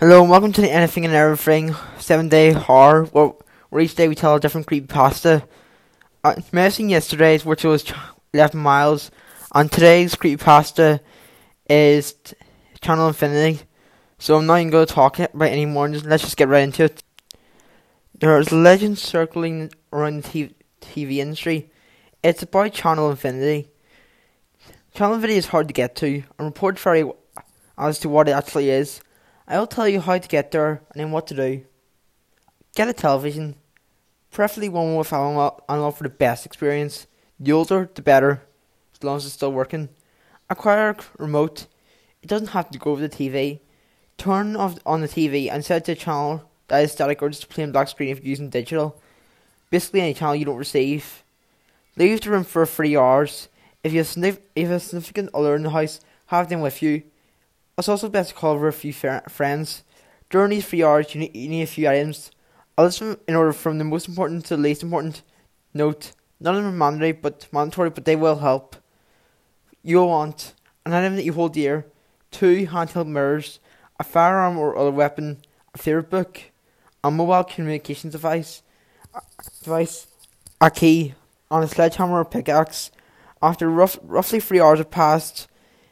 Hello and welcome to the Anything and Everything 7 Day Horror, where, where each day we tell a different creepy pasta. Uh, seen yesterday's, which was ch- 11 miles, and today's creepy pasta is Channel Infinity. So I'm not even going to talk about it anymore, just, let's just get right into it. There's legends circling around the TV, TV industry. It's about Channel Infinity. Channel Infinity is hard to get to, and report very as to what it actually is. I'll tell you how to get there and then what to do. Get a television, preferably one with analog, for the best experience. The older, the better, as long as it's still working. Acquire a remote. It doesn't have to go with the TV. Turn off on the TV and set it to a channel that is static or just plain black screen if you're using digital. Basically, any channel you don't receive. Leave the room for three hours. If you have, if you have a significant other in the house, have them with you. It's also best to call over a few friends. During these three hours, you need, you need a few items. I'll list them in order from the most important to the least important. Note, none of them are mandatory, but mandatory, but they will help. You'll want an item that you hold dear, two handheld mirrors, a firearm or other weapon, a favorite book, a mobile communications device, a device, a key, and a sledgehammer or pickaxe. After rough, roughly three hours have passed,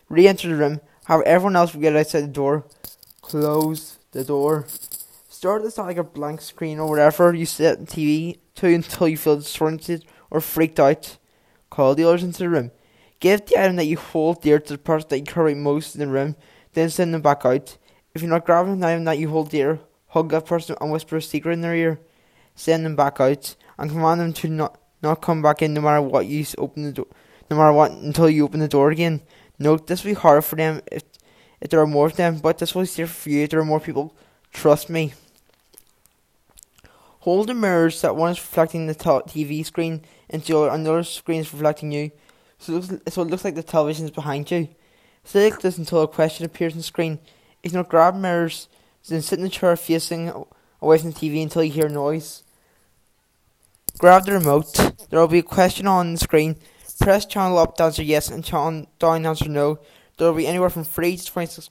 re-enter the room have everyone else get outside the door. Close the door. Start this not like a blank screen or whatever you set the TV to until you feel disoriented or freaked out. Call the others into the room. Give the item that you hold dear to the person that you carry most in the room, then send them back out. If you're not grabbing an item that you hold dear, hug that person and whisper a secret in their ear. Send them back out and command them to not not come back in no matter what you open the door, no matter what until you open the door again. Note this will be harder for them if if there are more of them, but this will be easier for you if there are more people. Trust me. Hold the mirrors that one is reflecting the TV screen into your another screen is reflecting you, so it, looks, so it looks like the television is behind you. Stay like this until a question appears on the screen. Ignore grab mirrors, then sit in the chair facing away from the TV until you hear noise. Grab the remote. There will be a question on the screen. Press channel up to answer yes and channel down to answer no. There will be anywhere from 3 to 26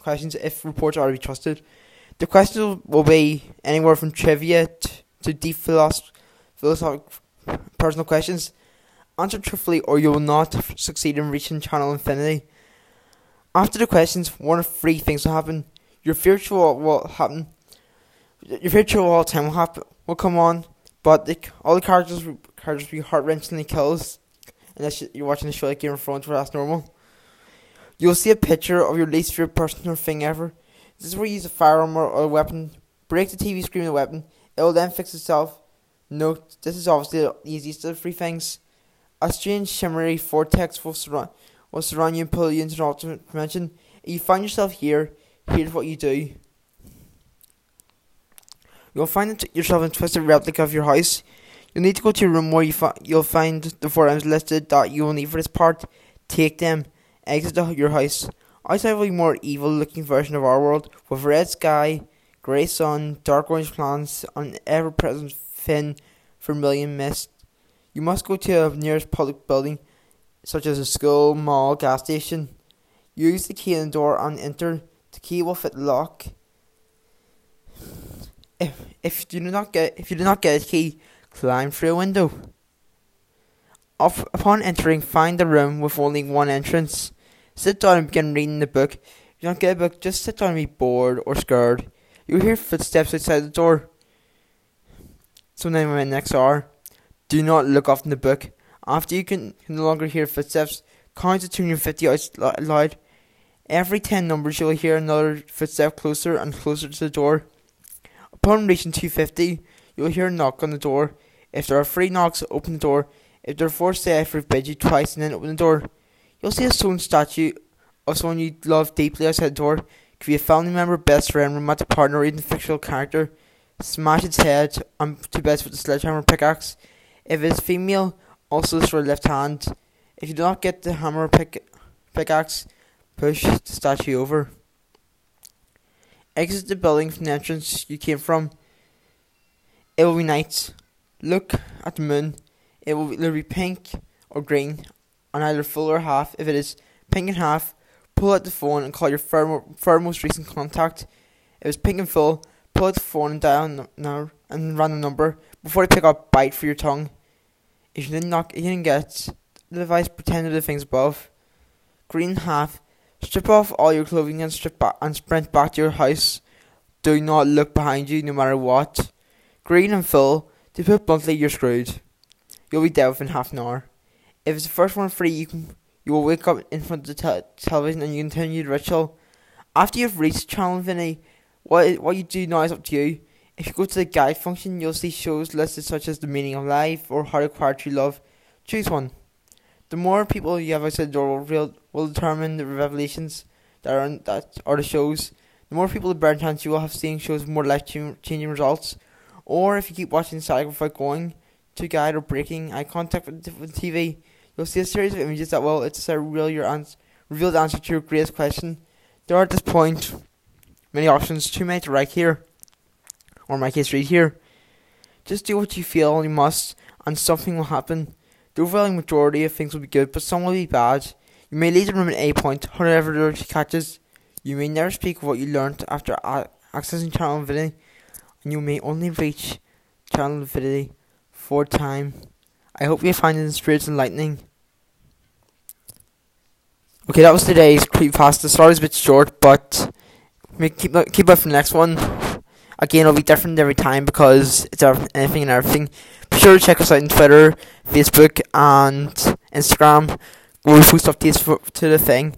questions if reports are to be trusted. The questions will be anywhere from trivia to deep philosophical personal questions. Answer truthfully or you will not succeed in reaching channel infinity. After the questions, one of three things will happen. Your virtual will happen. Your virtual all time will happen will come on, but the, all the characters characters will be heart wrenchingly kills. Unless you're watching the show like Game of Thrones, where that's normal. You'll see a picture of your least favorite person or thing ever. This is where you use a firearm or a weapon. Break the TV screen with a weapon. It will then fix itself. Note, this is obviously the easiest of the three things. A strange shimmery vortex will surround, will surround you and pull you into an alternate dimension. If you find yourself here, here's what you do. You'll find yourself in a twisted replica of your house. You'll need to go to a room where you fi- you'll find the four items listed that you will need for this part. Take them exit your house. Outside of a more evil looking version of our world, with red sky, grey sun, dark orange plants, and ever present thin vermilion mist. You must go to a nearest public building, such as a school, mall, gas station. Use the key in the door and enter. The key will fit the lock. If if you do not get if you do not get a key, climb through a window. Up, upon entering, find the room with only one entrance. Sit down and begin reading the book. If you don't get a book, just sit down and be bored or scared. You'll hear footsteps outside the door. Sometime in the next hour. Do not look off in the book. After you can, can no longer hear footsteps, count to 250 out loud. Every 10 numbers, you'll hear another footstep closer and closer to the door. Upon reaching 250, you'll hear a knock on the door. If there are three knocks, open the door. If are four, say I forbid you twice and then open the door. You'll see a stone statue of someone you love deeply outside the door. Could be a family member, best friend, romantic partner, or even fictional character. Smash its head on to best with a sledgehammer pickaxe. If it is female, also destroy left hand. If you do not get the hammer pick pickaxe, push the statue over. Exit the building from the entrance you came from. It will be night. Look at the moon. It will either be pink or green on either full or half. If it is pink and half, pull out the phone and call your firm, most recent contact. If it's pink and full, pull out the phone and dial now and random number before you pick up bite for your tongue. If you didn't knock, you didn't get the device, pretend to the things above. Green half, strip off all your clothing and strip back and sprint back to your house. Do not look behind you, no matter what. Green and full, to put bluntly, you're screwed. You'll be dead within half an hour. If it's the first one free, you can you will wake up in front of the te- television and you continue the ritual. After you've reached Channel Infinity, what what you do now is up to you. If you go to the guide function, you'll see shows listed such as The Meaning of Life or How to Acquire True Love. Choose one. The more people you have outside the door will, will determine the revelations that are, that are the shows. The more people, the better chance you will have seeing shows with more life changing results. Or if you keep watching Saga without going to guide or breaking eye contact with, the TV, you'll see a series of images that will it's a real your answer, to your greatest question. There are at this point many options, too many to write here, or in my case, read here. Just do what you feel you must, and something will happen. The overwhelming majority of things will be good, but some will be bad. You may leave the room at a point, however the catches. You may never speak of what you learnt after accessing Channel Infinity, and you may only reach Channel Infinity for time. I hope you find it spirits enlightening. Okay, that was today's creepypasta. Sorry it's a bit short, but keep uh, keep up for the next one. Again, it'll be different every time because it's anything and everything. Be sure to check us out on Twitter, Facebook, and Instagram. Where we post updates to the thing,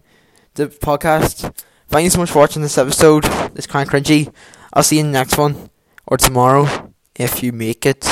the podcast. Thank you so much for watching this episode. It's kind of cringy. I'll see you in the next one or tomorrow if you make it.